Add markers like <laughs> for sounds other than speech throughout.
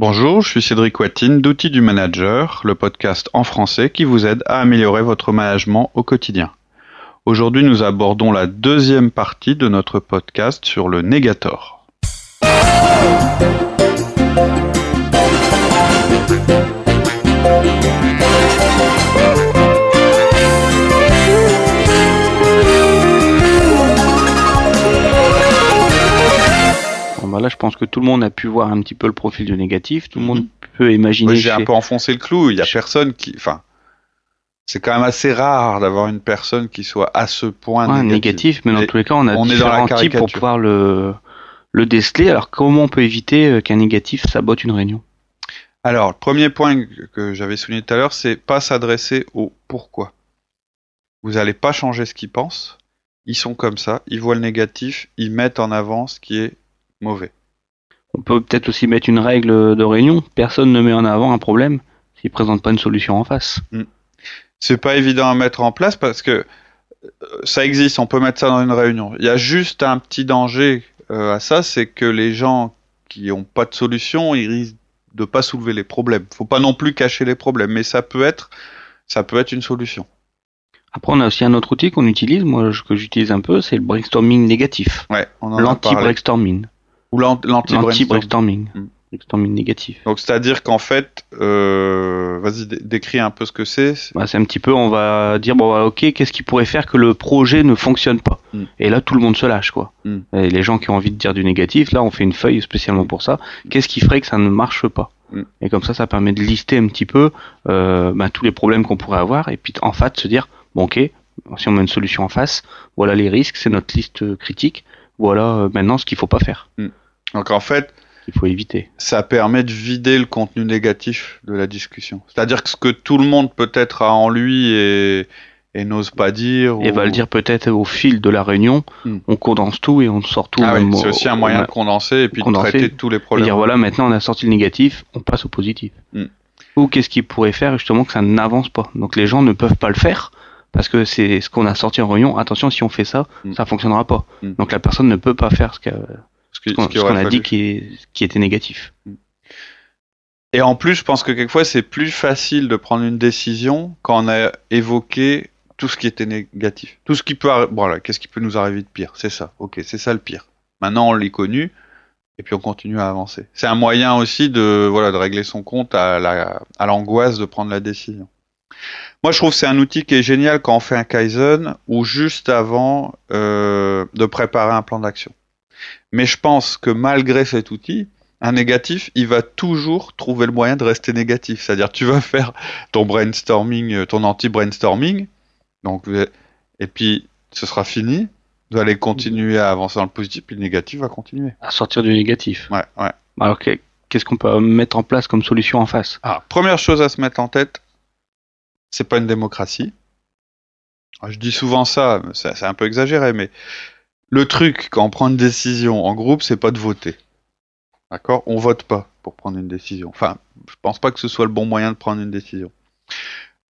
Bonjour, je suis Cédric Watine d'Outils du Manager, le podcast en français qui vous aide à améliorer votre management au quotidien. Aujourd'hui, nous abordons la deuxième partie de notre podcast sur le Negator. Bah là, je pense que tout le monde a pu voir un petit peu le profil du négatif. Tout le monde peut imaginer. Moi, j'ai un peu enfoncé le clou. Il y a personne qui, enfin, c'est quand même assez rare d'avoir une personne qui soit à ce point Ouais, négative. négatif, mais dans Et tous les cas, on a on est dans la différents types pour pouvoir le, le déceler. Alors, comment on peut éviter euh, qu'un négatif sabote une réunion? Alors, le premier point que j'avais souligné tout à l'heure, c'est pas s'adresser au pourquoi. Vous n'allez pas changer ce qu'ils pensent. Ils sont comme ça. Ils voient le négatif. Ils mettent en avant ce qui est mauvais. On peut peut-être aussi mettre une règle de réunion. Personne ne met en avant un problème s'il présente pas une solution en face. C'est pas évident à mettre en place parce que euh, ça existe. On peut mettre ça dans une réunion. Il y a juste un petit danger euh, à ça, c'est que les gens qui ont pas de solution, ils risquent de pas soulever les problèmes. Faut pas non plus cacher les problèmes, mais ça peut être, ça peut être une solution. Après, on a aussi un autre outil qu'on utilise, moi, que j'utilise un peu, c'est le brainstorming négatif. Ouais. L'anti-brainstorming. Ou l'an- l'anti-brainstorm. L'anti-brainstorming. Mm. Brainstorming négatif. Donc c'est-à-dire qu'en fait, euh, vas-y, dé- décris un peu ce que c'est. Bah, c'est un petit peu, on va dire, bon, bah, ok, qu'est-ce qui pourrait faire que le projet ne fonctionne pas Mm. Et là, tout le monde se lâche, quoi. Mm. Et les gens qui ont envie de dire du négatif, là, on fait une feuille spécialement pour ça. Qu'est-ce qui ferait que ça ne marche pas Mm. Et comme ça, ça permet de lister un petit peu euh, bah, tous les problèmes qu'on pourrait avoir, et puis en fait, se dire, bon, ok, si on met une solution en face, voilà les risques, c'est notre liste critique, voilà euh, maintenant ce qu'il faut pas faire, Donc en fait, qu'il faut éviter. ça permet de vider le contenu négatif de la discussion. C'est-à-dire que ce que tout le monde peut-être a en lui et, et n'ose pas dire. Et ou- va le dire peut-être au fil de la réunion, Mm. on condense tout et on sort tout. Ah oui, c'est aussi un moyen de condenser et puis condenser. de traiter tous les Et problèmes. dire voilà, maintenant on a sorti le négatif, on passe au positif. Mm. Ou qu'est-ce qui pourrait faire justement que ça n'avance pas? Donc les gens ne peuvent pas le faire parce que c'est ce qu'on a sorti en réunion. Attention, si on fait ça, Mm. ça fonctionnera pas. Donc la personne ne peut pas faire ce qu'a- ce qu'on a dit qui, est- qui était négatif. Et en plus, je pense que quelquefois, c'est plus facile de prendre une décision quand on a évoqué tout ce qui était négatif. Tout ce qui peut, voilà, qu'est-ce qui peut nous arriver de pire? C'est ça. Ok, c'est ça le pire. Maintenant, on l'est connu, et puis on continue à avancer. C'est un moyen aussi de, voilà, de régler son compte à la, à l'angoisse de prendre la décision. Moi, je trouve que c'est un outil qui est génial quand on fait un Kaizen ou juste avant euh, de préparer un plan d'action. Mais je pense que malgré cet outil, un négatif, il va toujours trouver le moyen de rester négatif. C'est-à-dire, tu vas faire ton brainstorming, euh, ton anti-brainstorming, donc, vous- et puis ce sera fini. Vous allez continuer à avancer dans le positif, puis le négatif va continuer. À sortir du négatif. Ouais, ouais. Alors que- qu'est-ce qu'on peut mettre en place comme solution en face? Ah, première chose à se mettre en tête, c'est pas une démocratie. Ah, Je dis souvent ça, c'est un peu exagéré, mais le truc quand on prend une décision en groupe, c'est pas de voter. D'accord? On vote pas pour prendre une décision. Enfin, je pense pas que ce soit le bon moyen de prendre une décision.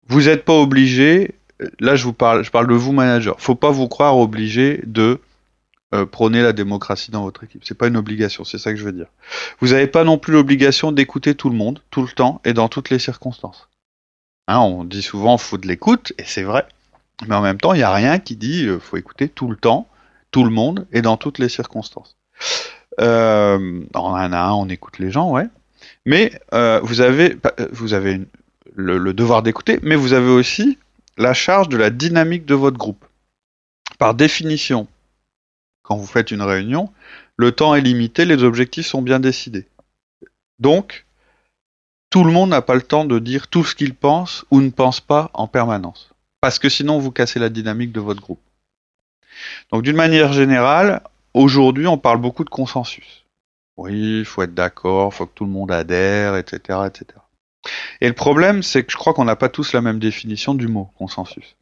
Vous n'êtes pas obligé. Là, je vous parle, je parle de vous, manager. Faut pas vous croire obligé de euh, prôner la démocratie dans votre équipe. C'est pas une obligation, c'est ça que je veux dire. Vous n'avez pas non plus l'obligation d'écouter tout le monde, tout le temps et dans toutes les circonstances. Hein, on dit souvent faut de l'écoute, et c'est vrai. Mais en même temps, il n'y a rien qui dit euh, faut écouter tout le temps, tout le monde et dans toutes les circonstances. Euh, en a un, on écoute les gens, ouais. Mais euh, vous avez, le, le devoir d'écouter, mais vous avez aussi la charge de la dynamique de votre groupe. Par définition, quand vous faites une réunion, le temps est limité, les objectifs sont bien décidés. Donc, tout le monde n'a pas le temps de dire tout ce qu'il pense ou ne pense pas en permanence. Parce que sinon, vous cassez la dynamique de votre groupe. Donc, d'une manière générale, aujourd'hui, on parle beaucoup de consensus. Oui, il faut être d'accord, il faut que tout le monde adhère, etc., etc. Et le problème, c'est que je crois qu'on n'a pas tous la même définition du mot consensus.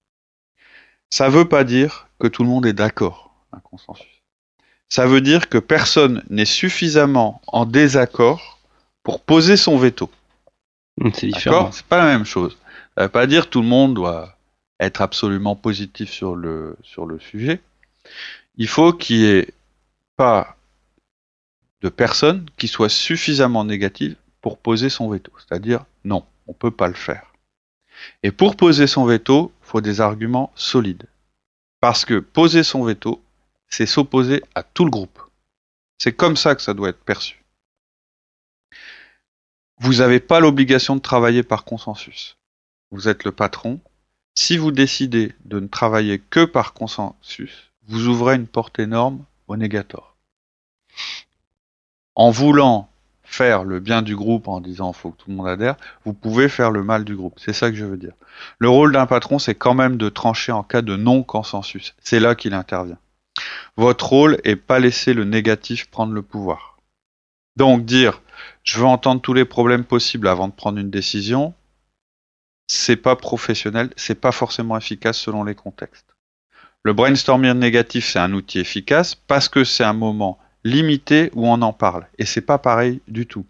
Ça veut pas dire que tout le monde est d'accord, un consensus. Ça veut dire que personne n'est suffisamment en désaccord pour poser son veto. Hum, C'est différent. C'est pas la même chose. Ça veut pas dire que tout le monde doit être absolument positif sur le, sur le sujet. Il faut qu'il n'y ait pas de personne qui soit suffisamment négative pour poser son veto. C'est-à-dire, non, on peut pas le faire. Et pour poser son veto, il faut des arguments solides. Parce que poser son veto, c'est s'opposer à tout le groupe. C'est comme ça que ça doit être perçu. Vous n'avez pas l'obligation de travailler par consensus. Vous êtes le patron. Si vous décidez de ne travailler que par consensus, vous ouvrez une porte énorme au négator. En voulant faire le bien du groupe en disant faut que tout le monde adhère, vous pouvez faire le mal du groupe. C'est ça que je veux dire. Le rôle d'un patron, c'est quand même de trancher en cas de non-consensus. C'est là qu'il intervient. Votre rôle est pas laisser le négatif prendre le pouvoir. Donc dire je veux entendre tous les problèmes possibles avant de prendre une décision, c'est pas professionnel, c'est pas forcément efficace selon les contextes. Le brainstorming négatif, c'est un outil efficace parce que c'est un moment limité où on en parle. Et c'est pas pareil du tout.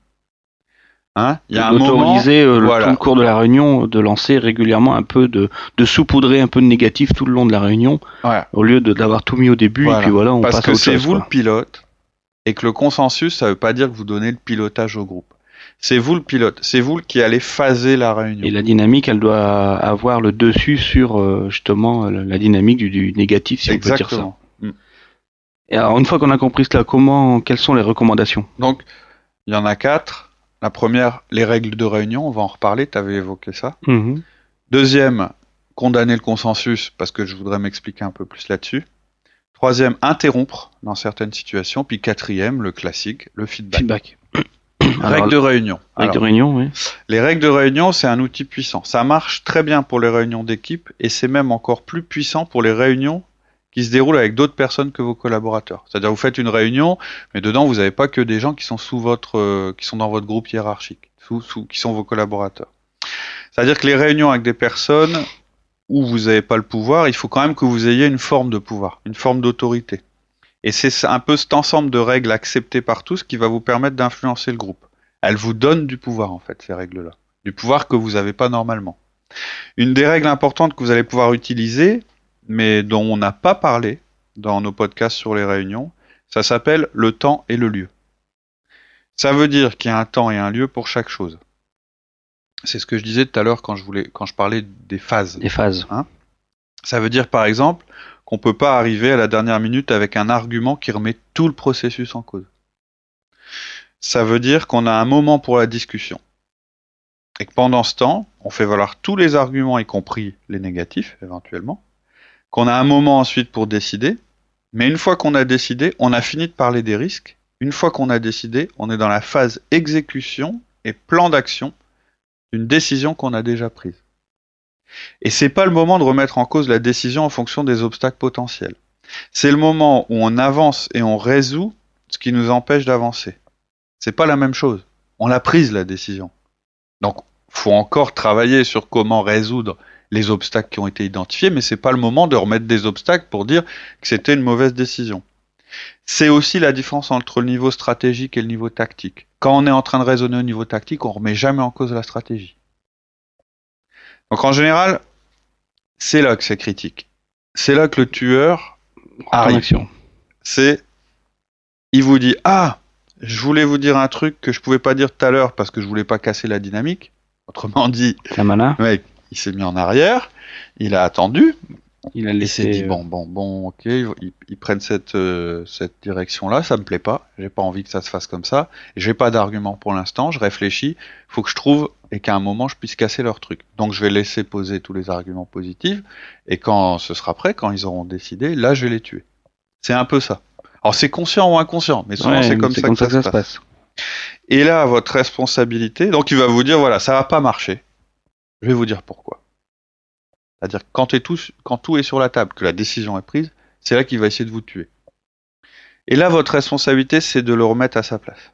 Hein? Il y a un moment, euh, le, cours de la réunion, de lancer régulièrement un peu de, de saupoudrer un peu de négatif tout le long de la réunion, au lieu de d'avoir tout mis au début et puis voilà, on Parce passe que c'est vous quoi. le pilote et que le consensus, ça veut pas dire que vous donnez le pilotage au groupe. C'est vous le pilote, c'est vous qui allez phaser la réunion. Et la dynamique, elle doit avoir le dessus sur euh, justement la dynamique du, du négatif, si on peut dire ça. Exactement. Et alors, une fois qu'on a compris cela, comment, quelles sont les recommandations? Donc, il y en a quatre. La première, les règles de réunion, on va en reparler, tu avais évoqué ça. Deuxième, condamner le consensus, parce que je voudrais m'expliquer un peu plus là-dessus. Troisième, interrompre dans certaines situations. Puis quatrième, le classique, le feedback. Feedback. Alors, Règles de réunion. Règle de réunion, oui. les règles de réunion, c'est un outil puissant. Ça marche très bien pour les réunions d'équipe et c'est même encore plus puissant pour les réunions qui se déroulent avec d'autres personnes que vos collaborateurs. C'est-à-dire vous faites une réunion, mais dedans vous n'avez pas que des gens qui sont sous votre, euh, qui sont dans votre groupe hiérarchique, sous, sous, qui sont vos collaborateurs. C'est-à-dire que les réunions avec des personnes où vous n'avez pas le pouvoir, il faut quand même que vous ayez une forme de pouvoir, une forme d'autorité. Et c'est un peu cet ensemble de règles acceptées par tous qui va vous permettre d'influencer le groupe. Elles vous donnent du pouvoir en fait, ces règles-là. Du pouvoir que vous n'avez pas normalement. Une des règles importantes que vous allez pouvoir utiliser, mais dont on n'a pas parlé dans nos podcasts sur les réunions, ça s'appelle le temps et le lieu. Ça veut dire qu'il y a un temps et un lieu pour chaque chose. C'est ce que je disais tout à l'heure quand je voulais, quand je parlais des phases. Des phases. Ça veut dire par exemple qu'on peut pas arriver à la dernière minute avec un argument qui remet tout le processus en cause. Ça veut dire qu'on a un moment pour la discussion. Et que pendant ce temps, on fait valoir tous les arguments, y compris les négatifs éventuellement. Qu'on a un moment ensuite pour décider. Mais une fois qu'on a décidé, on a fini de parler des risques. Une fois qu'on a décidé, on est dans la phase exécution et plan d'action d'une décision qu'on a déjà prise. Et c'est pas le moment de remettre en cause la décision en fonction des obstacles potentiels. C'est le moment où on avance et on résout ce qui nous empêche d'avancer. C'est pas la même chose. On l'a prise la décision. Donc, faut encore travailler sur comment résoudre les obstacles qui ont été identifiés, mais c'est pas le moment de remettre des obstacles pour dire que c'était une mauvaise décision. C'est aussi la différence entre le niveau stratégique et le niveau tactique. Quand on est en train de raisonner au niveau tactique, on remet jamais en cause la stratégie. Donc en général, c'est là que c'est critique. C'est là que le tueur arrive. C'est, il vous dit ah, je voulais vous dire un truc que je pouvais pas dire tout à l'heure parce que je voulais pas casser la dynamique. Autrement dit, mec, il s'est mis en arrière, il a attendu, il a laissé. dit euh, bon, bon, bon, ok, ils, ils prennent cette euh, cette direction-là, ça me plaît pas, j'ai pas envie que ça se fasse comme ça, j'ai pas d'argument pour l'instant, je réfléchis, faut que je trouve et qu'à un moment je puisse casser leur truc. Donc je vais laisser poser tous les arguments positifs et quand ce sera prêt, quand ils auront décidé, là je vais les tuer. C'est un peu ça. Alors c'est conscient ou inconscient, mais souvent ouais, c'est comme, ça, que ça, se passe. passe. Et là, votre responsabilité, donc il va vous dire voilà, ça va pas marcher. Je vais vous dire pourquoi. C'est-à-dire quand, tout, est sur la table, que la décision est prise, c'est là qu'il va essayer de vous tuer. Et là, votre responsabilité, c'est de le remettre à sa place.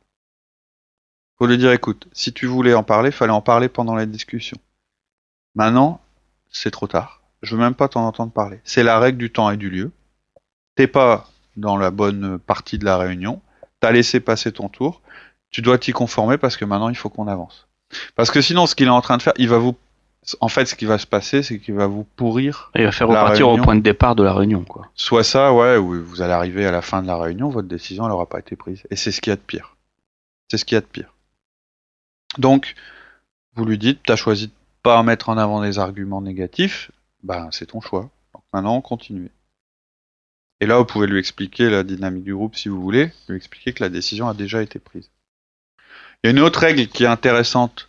Faut lui dire écoute, si tu voulais en parler, fallait en parler pendant la discussion. Maintenant, c'est trop tard. Je veux même pas t'en entendre parler. C'est la règle du temps et du lieu. T'es pas dans la bonne partie de la réunion. T'as laissé passer ton tour. Tu dois t'y conformer parce que maintenant il faut qu'on avance. Parce que sinon, ce qu'il est en train de faire, il va vous. En fait, ce qui va se passer, c'est qu'il va vous pourrir. Il va faire repartir réunion. au point de départ de la réunion, quoi. Soit ça, ouais, ou vous allez arriver à la fin de la réunion, votre décision n'aura pas été prise. Et c'est ce qu'il y a de pire. C'est ce qu'il y a de pire. Donc, vous lui dites, tu as choisi de pas mettre en avant des arguments négatifs, ben c'est ton choix. Donc maintenant, continuez. Et là, vous pouvez lui expliquer la dynamique du groupe si vous voulez, lui expliquer que la décision a déjà été prise. Il y a une autre règle qui est intéressante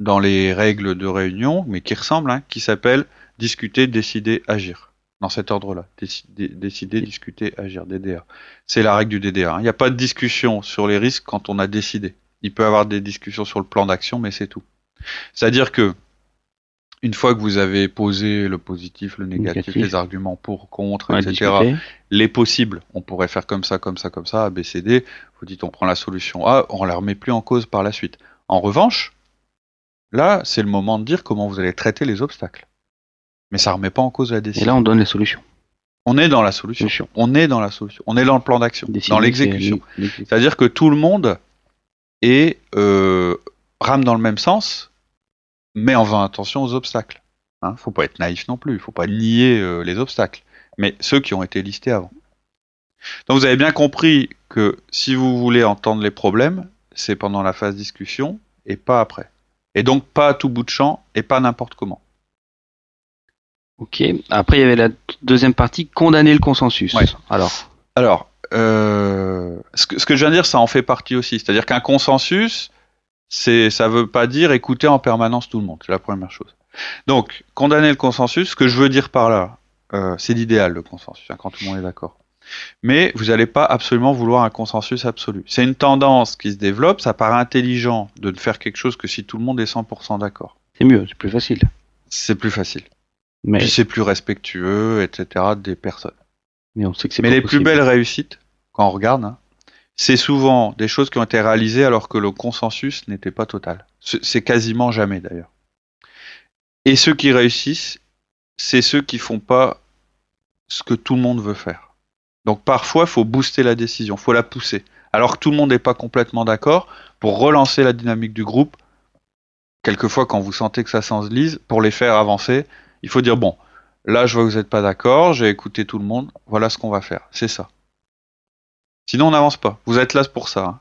dans les règles de réunion, mais qui ressemble, hein, qui s'appelle discuter, décider, agir. Dans cet ordre-là. Décider, décider, discuter, agir. DDA. C'est la règle du DDA. hein. Il n'y a pas de discussion sur les risques quand on a décidé. Il peut y avoir des discussions sur le plan d'action, mais c'est tout. C'est-à-dire que une fois que vous avez posé le positif, le négatif, Négatif. les arguments pour, contre, On etc., les possibles, on pourrait faire comme ça, comme ça, comme ça, A, B, C, D. Vous dites on prend la solution A, on la remet plus en cause par la suite. En revanche, là, c'est le moment de dire comment vous allez traiter les obstacles. Mais ça remet pas en cause la Et décision. là, on donne les solutions. on est dans la solution. On est dans la solution. On est dans le plan d'action, dans l'exécution. c'est l'exécution. C'est-à-dire que tout le monde est euh, rame dans le même sens, mais en faisant attention aux obstacles. Hein, faut pas être naïf non plus, il faut pas nier euh, les obstacles, mais ceux qui ont été listés avant. Donc vous avez bien compris que si vous voulez entendre les problèmes, c'est pendant la phase discussion et pas après. Et donc pas à tout bout de champ et pas n'importe comment. Ok. Après, il y avait la deuxième partie, condamner le consensus. Ouais. Alors, Alors, euh, ce, que, ce que je viens de dire, ça en fait partie aussi. C'est-à-dire qu'un consensus, c'est, ça veut pas dire écouter en permanence tout le monde. C'est la première chose. Donc, condamner le consensus, ce que je veux dire par là, euh, c'est l'idéal, le consensus, hein, quand tout le monde est d'accord. Mais vous n'allez pas absolument vouloir un consensus absolu. C'est une tendance qui se développe, ça paraît intelligent de ne faire quelque chose que si tout le monde est 100% d'accord. c'est mieux, c'est plus facile. C'est plus facile. Mais, Puis c'est plus respectueux, etc. des personnes. mais on sait que c'est Mais les plus belles réussites, quand on regarde, hein, c'est souvent des choses qui ont été réalisées alors que le consensus n'était pas total. C'est c'est quasiment jamais d'ailleurs. Et ceux qui réussissent, c'est ceux qui font pas ce que tout le monde veut faire. Donc parfois, il faut booster la décision, faut la pousser. Alors que tout le monde n'est pas complètement d'accord, pour relancer la dynamique du groupe, quelquefois quand vous sentez que ça s'enlise, pour les faire avancer, il faut dire bon, là je vois que vous n'êtes pas d'accord, j'ai écouté tout le monde, voilà ce qu'on va faire, c'est ça. Sinon on n'avance pas, vous êtes là pour ça, hein.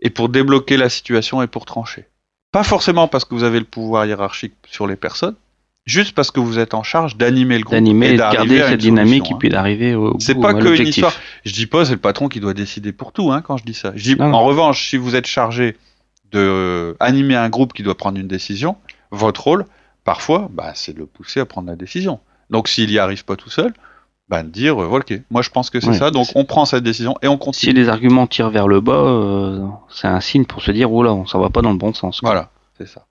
et pour débloquer la situation et pour trancher. Pas forcément parce que vous avez le pouvoir hiérarchique sur les personnes, juste parce que vous êtes en charge d'animer le groupe d'animer et de garder cette dynamique et hein. puis d'arriver au C'est pas que une histoire. Je dis pas c'est le patron qui doit décider pour tout hein, quand je dis ça. Je dis Non, non. en revanche, si vous êtes chargé de euh, animer un groupe qui doit prendre une décision, votre rôle, parfois, bah, c'est de le pousser à prendre la décision. Donc s'il y arrive pas tout seul, bah, de dire euh, voilà, ok, moi je pense que c'est Ouais, ça, donc on prend cette décision et on Si continue. les arguments tirent vers le bas, euh, c'est un signe pour se dire, oh là, ça va pas dans le bon sens. quoi. Voilà, c'est ça.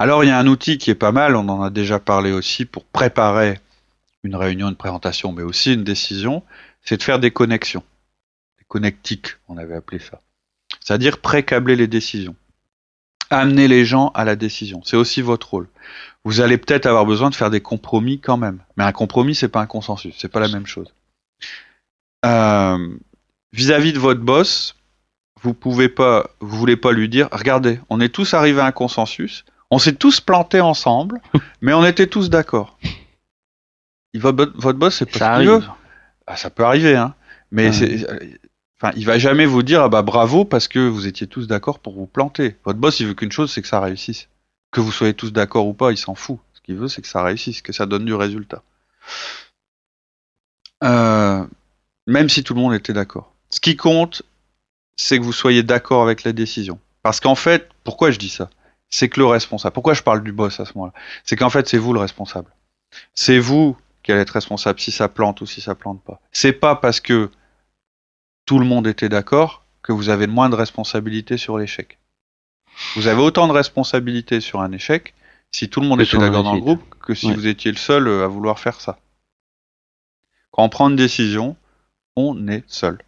Alors il y a un outil qui est pas mal, on en a déjà parlé aussi pour préparer une réunion, une présentation, mais aussi une décision, c'est de faire des connexions. Des connectiques, on avait appelé ça. C'est-à-dire pré-câbler les décisions. Amener les gens à la décision. C'est aussi votre rôle. Vous allez peut-être avoir besoin de faire des compromis quand même. Mais un compromis, c'est pas un consensus. C'est pas la même chose. Euh, Vis-à-vis de votre boss, vous pouvez pas, vous voulez pas lui dire, regardez, on est tous arrivés à un consensus, on s'est tous plantés ensemble, <laughs> mais on était tous d'accord. Il va, votre boss, c'est pas ce veut. arrive. Ah, ça peut arriver, hein. Mais Ouais. c'est, euh, enfin, il va jamais vous dire, ah bah bravo parce que vous étiez tous d'accord pour vous planter. Votre boss, il veut qu'une chose, c'est que ça réussisse. Que vous soyez tous d'accord ou pas, il s'en fout. Ce qu'il veut, c'est que ça réussisse, que ça donne du résultat. Euh, même si tout le monde était d'accord. Ce qui compte, c'est que vous soyez d'accord avec la décision. Parce qu'en fait, pourquoi je dis ça? C'est que le responsable. Pourquoi je parle du boss à ce moment-là? C'est qu'en fait, c'est vous le responsable. C'est vous qui allez être responsable si ça plante ou si ça plante pas. C'est pas parce que tout le monde était d'accord que vous avez moins de responsabilité sur l'échec. Vous avez autant de responsabilité sur un échec si tout le monde était d'accord dans le groupe que si Ouais. vous étiez le seul à vouloir faire ça. Quand on prend une décision, on est seul.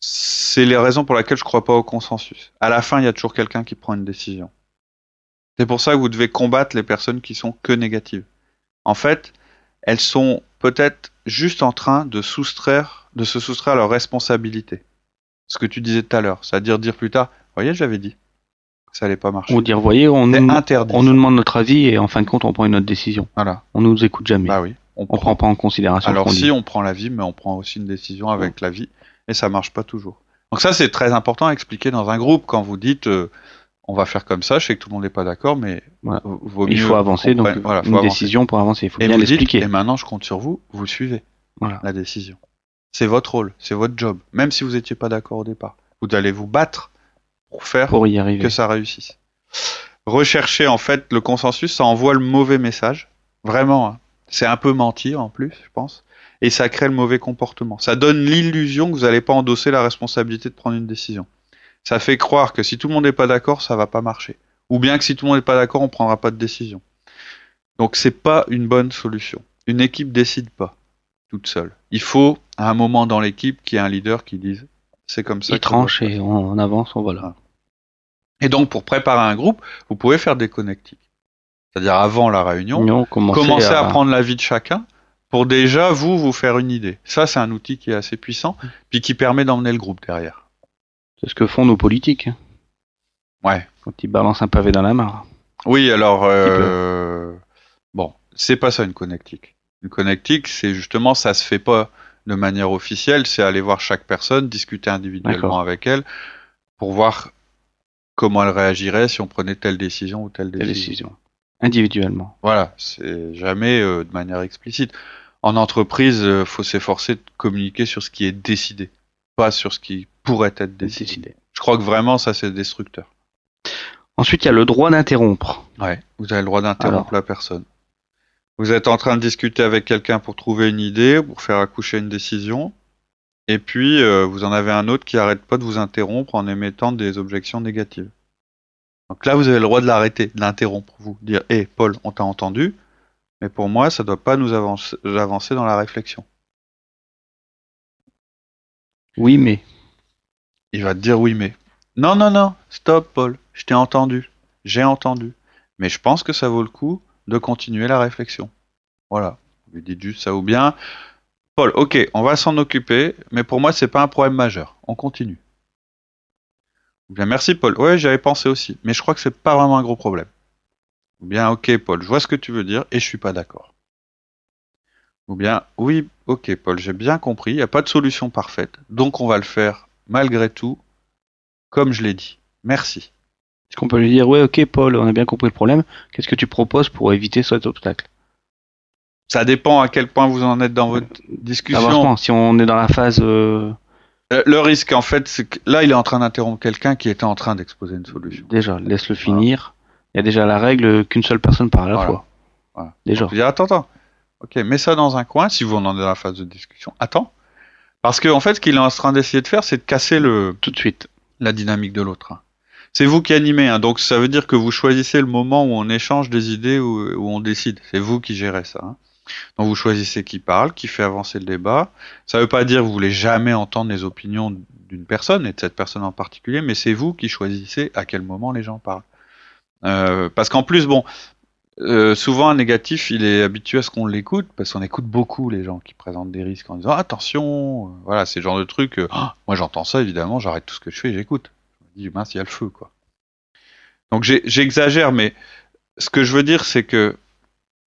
C'est les raisons pour lesquelles je crois pas au consensus. À la fin, il y a toujours quelqu'un qui prend une décision. C'est pour ça que vous devez combattre les personnes qui sont que négatives. En fait, elles sont peut-être juste en train de soustraire, de se soustraire à leurs responsabilités. Ce que tu disais tout à l'heure, c'est-à-dire dire plus tard, Vous voyez, j'avais dit que ça allait pas marcher. Ou dire, voyez, on nous, interdit. on nous demande notre avis et en fin de compte, on prend une autre décision. Voilà. On nous écoute jamais. Bah oui. On on prend. prend pas en considération Alors si dit. on prend la vie, mais on prend aussi une décision avec la vie, et ça marche pas toujours. Donc ça, c'est très important à expliquer dans un groupe quand vous dites euh, on va faire comme ça. Je sais que tout le monde n'est pas d'accord, mais Voilà. vaut Il mieux faut avancer, donc voilà, faut une avancer. décision pour avancer. Il faut Et bien l'expliquer. et maintenant je compte sur vous, vous suivez Voilà. la décision. C'est votre rôle, c'est votre job, même si vous n'étiez pas d'accord au départ. Vous allez vous battre pour faire Pour y arriver. que ça réussisse. Rechercher en fait le consensus, ça envoie le mauvais message. Vraiment, hein. c'est un peu mentir en plus, je pense. Et ça crée le mauvais comportement. Ça donne l'illusion que vous n'allez pas endosser la responsabilité de prendre une décision. Ça fait croire que si tout le monde n'est pas d'accord, ça va pas marcher. Ou bien que si tout le monde n'est pas d'accord, on prendra pas de décision. Donc c'est pas une bonne solution. Une équipe décide pas toute seule. Il faut à un moment dans l'équipe qu'il y ait un leader qui dise c'est comme ça. Il tranche et on, on avance, on va là. et donc, pour préparer un groupe, vous pouvez faire des connectiques. C'est-à-dire avant la réunion, Non, commencer, commencer à... à prendre l'avis de chacun pour déjà vous vous faire une idée. Ça, c'est un outil qui est assez puissant, puis qui permet d'emmener le groupe derrière. C'est ce que font nos politiques. Ouais. Quand ils balancent un pavé dans la mare. Oui, alors euh... bon, c'est pas ça une connectique. Une connectique, c'est justement ça se fait pas de manière officielle, c'est aller voir chaque personne, discuter individuellement avec elle pour voir comment elle réagirait si on prenait telle décision ou telle Des décision. Individuellement. Voilà, c'est jamais euh, de manière explicite. En entreprise, euh, faut s'efforcer de communiquer sur ce qui est décidé, pas sur ce qui pourrait être décidé. Je crois que vraiment ça c'est destructeur. Ensuite, il y a le droit d'interrompre. Ouais. Vous avez le droit d'interrompre la personne. Vous êtes en train de discuter avec quelqu'un pour trouver une idée, pour faire accoucher une décision, et puis euh, vous en avez un autre qui arrête pas de vous interrompre en émettant des objections négatives. Donc là, vous avez le droit de l'arrêter, de l'interrompre, vous dire Hé, Paul, on t'a entendu, mais pour moi, ça doit pas nous avancer, avancer dans la réflexion. Oui, mais. Il va te dire oui, mais. Non, non, non, stop, Paul, je t'ai entendu, j'ai entendu. Mais je pense que ça vaut le coup de continuer la réflexion. Voilà. Vous lui dites juste ça ou bien. Paul, ok, on va s'en occuper, mais pour moi, c'est pas un problème majeur. On continue. Bien, merci, Paul. Ouais, j'avais pensé aussi, mais je crois que c'est pas vraiment un gros problème. Ou bien, ok, Paul, je vois ce que tu veux dire et je suis pas d'accord. Ou bien, oui, ok, Paul, j'ai bien compris, il n'y a pas de solution parfaite, donc on va le faire malgré tout, comme je l'ai dit. Merci. Est-ce qu'on peut lui dire, ouais, ok, Paul, on a bien compris le problème. Qu'est-ce que tu proposes pour éviter cet obstacle? Ça dépend à quel point vous en êtes dans votre discussion. si on est dans la phase. euh, Euh, Le risque, en fait, c'est que là, il est en train d'interrompre quelqu'un qui était en train d'exposer une solution. déjà, laisse-le finir. Il y a déjà la règle qu'une seule personne parle à la Voilà. fois. Voilà. Déjà. Vous dire, attends, attends. Ok, mets ça dans un coin si vous en êtes dans la phase de discussion. Attends. Parce que, en fait, ce qu'il est en train d'essayer de faire, c'est de casser le, Tout de suite. la dynamique de l'autre. C'est vous qui animez, hein, donc ça veut dire que vous choisissez le moment où on échange des idées, où, où on décide. C'est vous qui gérez ça. hein. Donc vous choisissez qui parle, qui fait avancer le débat. Ça veut pas dire que vous voulez jamais entendre les opinions d'une personne et de cette personne en particulier, mais c'est vous qui choisissez à quel moment les gens parlent. Euh, parce qu'en plus, bon, euh, souvent un négatif, il est habitué à ce qu'on l'écoute, parce qu'on écoute beaucoup les gens qui présentent des risques en disant attention, voilà, c'est le genre de truc. euh, Ah, moi j'entends ça évidemment, j'arrête tout ce que je fais j'écoute. Je me dis mince, il y a le feu quoi. Donc j'exagère, mais ce que je veux dire, c'est que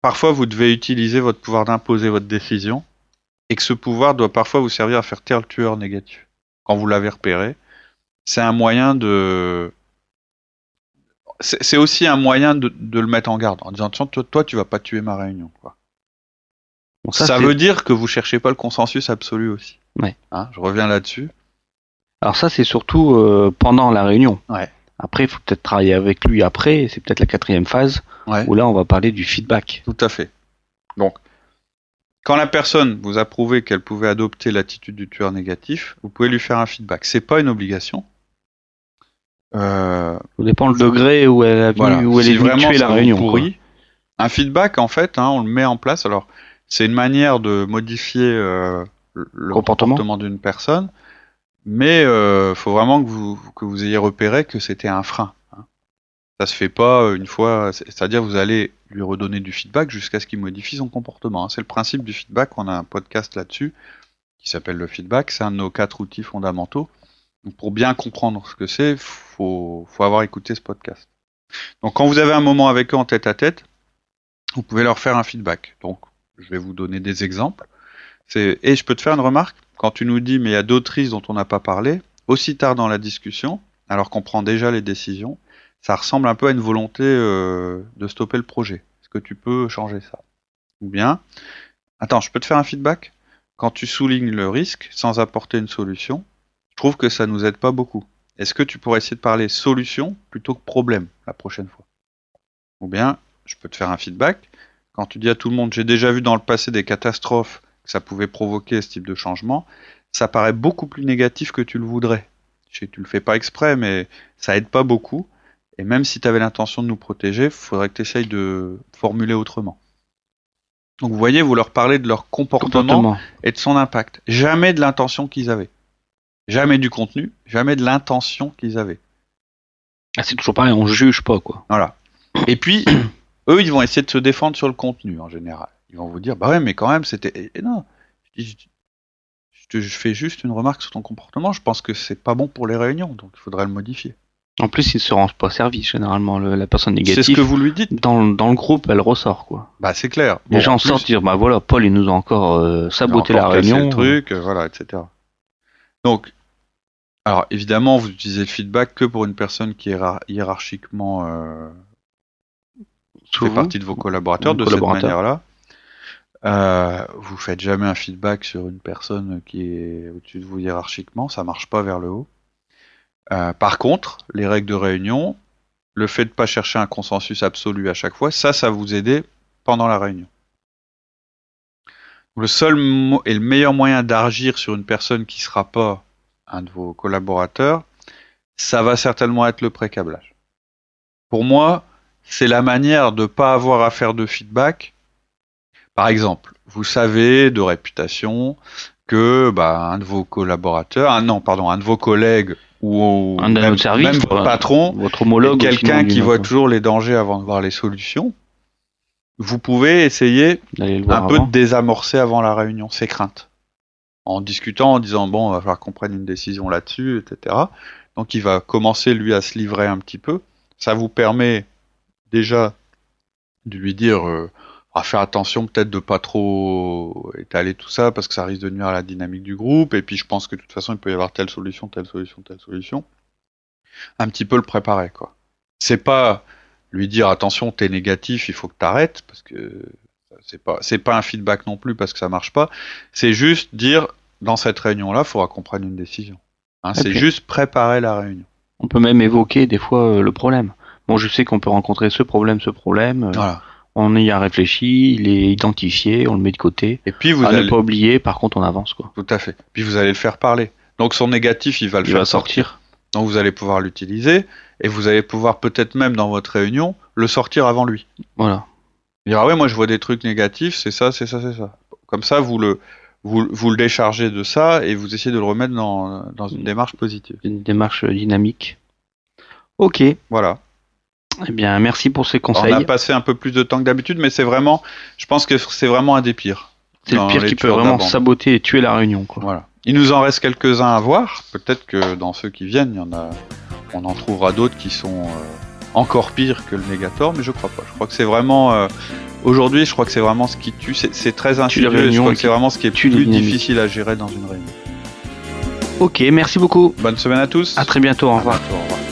parfois vous devez utiliser votre pouvoir d'imposer votre décision, et que ce pouvoir doit parfois vous servir à faire taire le tueur négatif. Quand vous l'avez repéré, c'est un moyen de c'est aussi un moyen de, de le mettre en garde en disant tiens toi, toi tu vas pas tuer ma réunion quoi. Bon, Ça, veut dire que vous cherchez pas le consensus absolu aussi. Ouais. Hein, je reviens là-dessus. Alors ça, c'est surtout euh, pendant la réunion. Ouais. Après, il faut peut-être travailler avec lui après. C'est peut-être la quatrième phase Ouais. où là, on va parler du feedback. Tout à fait. Donc, quand la personne vous a prouvé qu'elle pouvait adopter l'attitude du tueur négatif, vous pouvez lui faire un feedback. C'est pas une obligation. Euh, Ça dépend le degré où elle, a venu, voilà. où elle Si est venue tuer la réunion. quoi. pourrit, un feedback, en fait, hein, on le met en place. Alors, c'est une manière de modifier euh, le le Comportement. comportement d'une personne, mais euh, faut vraiment que vous, que vous ayez repéré que c'était un frein. hein. Ça se fait pas euh, une fois, c'est- c'est-à-dire vous allez lui redonner du feedback jusqu'à ce qu'il modifie son comportement. hein. C'est le principe du feedback. On a un podcast là-dessus qui s'appelle le feedback. C'est un de nos quatre outils fondamentaux. Donc, pour bien comprendre ce que c'est, faut, faut avoir écouté ce podcast. Donc quand vous avez un moment avec eux en tête à tête, vous pouvez leur faire un feedback. Donc je vais vous donner des exemples. Et je peux te faire une remarque? Quand tu nous dis mais il y a d'autres risques dont on n'a pas parlé. aussi tard dans la discussion, alors qu'on prend déjà les décisions, ça ressemble un peu à une volonté euh, de stopper le projet. Est-ce que tu peux changer ça? Ou bien, attends, je peux te faire un feedback? Quand tu soulignes le risque sans apporter une solution, je trouve que ça nous aide pas beaucoup. Est-ce que tu pourrais essayer de parler solution plutôt que problème la prochaine fois? Ou bien, je peux te faire un feedback. Quand tu dis à tout le monde, j'ai déjà vu dans le passé des catastrophes que ça pouvait provoquer ce type de changement, ça paraît beaucoup plus négatif que tu le voudrais. Je sais que tu le fais pas exprès, mais ça aide pas beaucoup. Et même si tu avais l'intention de nous protéger, il faudrait que tu essayes de formuler autrement. Donc vous voyez, vous leur parlez de leur comportement, Comportement. et de son impact. Jamais de l'intention qu'ils avaient. Jamais du contenu, jamais de l'intention qu'ils avaient. Ah, c'est toujours pareil, on juge pas, quoi. Voilà. Et puis, <coughs> eux, ils vont essayer de se défendre sur le contenu en général. Ils vont vous dire, bah ouais, mais quand même, c'était. Et non. Je, te- je fais juste une remarque sur ton comportement. Je pense que c'est pas bon pour les réunions, donc il faudrait le modifier. En plus, il se rend pas service, généralement, le- la personne C'est négative. ce que vous lui dites. dans, le- dans le groupe, elle ressort, quoi. Bah c'est clair. Les Bon, gens sortent dire, bah voilà, Paul, il nous a encore euh, saboté la réunion. le truc, euh, voilà, etc. Donc, alors évidemment, vous utilisez le feedback que pour une personne qui est hiérar- hiérarchiquement euh, fait partie de vos collaborateurs de cette manière-là. Euh, vous faites jamais un feedback sur une personne qui est au-dessus de vous hiérarchiquement, ça marche pas vers le haut. Euh, par contre, les règles de réunion, le fait de pas chercher un consensus absolu à chaque fois, ça, ça vous aider pendant la réunion. Le seul et le meilleur moyen d'agir sur une personne qui sera pas un de vos collaborateurs, ça va certainement être le pré-câblage. Pour moi, c'est la manière de pas avoir à faire de feedback. Par exemple, vous savez de réputation que bah, un de vos collaborateurs, un non, pardon, un de vos collègues ou Un même, notre service, même votre patron, Votre homologue. quelqu'un qui voit toujours les dangers avant de voir les solutions. Vous pouvez essayer un peu avant. de désamorcer avant la réunion ses craintes. En discutant, en disant bon, il va falloir qu'on prenne une décision là-dessus, etc. Donc il va commencer lui à se livrer un petit peu. Ça vous permet déjà de lui dire euh, à faire attention peut-être de pas trop étaler tout ça parce que ça risque de nuire à la dynamique du groupe. Et puis je pense que de toute façon il peut y avoir telle solution, telle solution, telle solution. Un petit peu le préparer quoi. C'est pas lui dire attention t'es négatif, il faut que t'arrêtes parce que c'est pas c'est pas un feedback non plus parce que ça marche pas. C'est juste dire dans cette réunion là, il faudra qu'on prenne une décision. Hein, c'est juste préparer la réunion. On peut même évoquer des fois euh, le problème. Bon, je sais qu'on peut rencontrer ce problème, ce problème. euh, Voilà. On y a réfléchi, il est identifié, on le met de côté. Et puis vous à allez ne pas oublier, par contre, on avance, quoi. tout à fait. Puis vous allez le faire parler. Donc son négatif, il va le Il faire va sortir. Donc vous allez pouvoir l'utiliser et vous allez pouvoir peut-être même dans votre réunion le sortir avant lui. Voilà. Dire ah ouais moi je vois des trucs négatifs, c'est ça, c'est ça, c'est ça. Comme ça vous le vous, vous le déchargez de ça et vous essayez de le remettre dans, dans une démarche positive. Une démarche dynamique. Ok. Voilà. Eh bien, merci pour ces On conseils. a passé un peu plus de temps que d'habitude, mais c'est vraiment, je pense que c'est vraiment un des pires. C'est le pire qui peut vraiment saboter et tuer la réunion, quoi. Voilà. Il nous en reste quelques-uns à voir. Peut-être que dans ceux qui viennent, il y en a, on en trouvera d'autres qui sont euh, encore pires que le Negator, mais je crois pas. Je crois que c'est vraiment, euh, aujourd'hui, je crois que c'est vraiment ce qui tue. C'est, très insidieux. Je crois que c'est vraiment ce qui est plus difficile à gérer dans une réunion. Ok, merci beaucoup. Bonne semaine à tous. À très bientôt. Au revoir. bientôt, au revoir.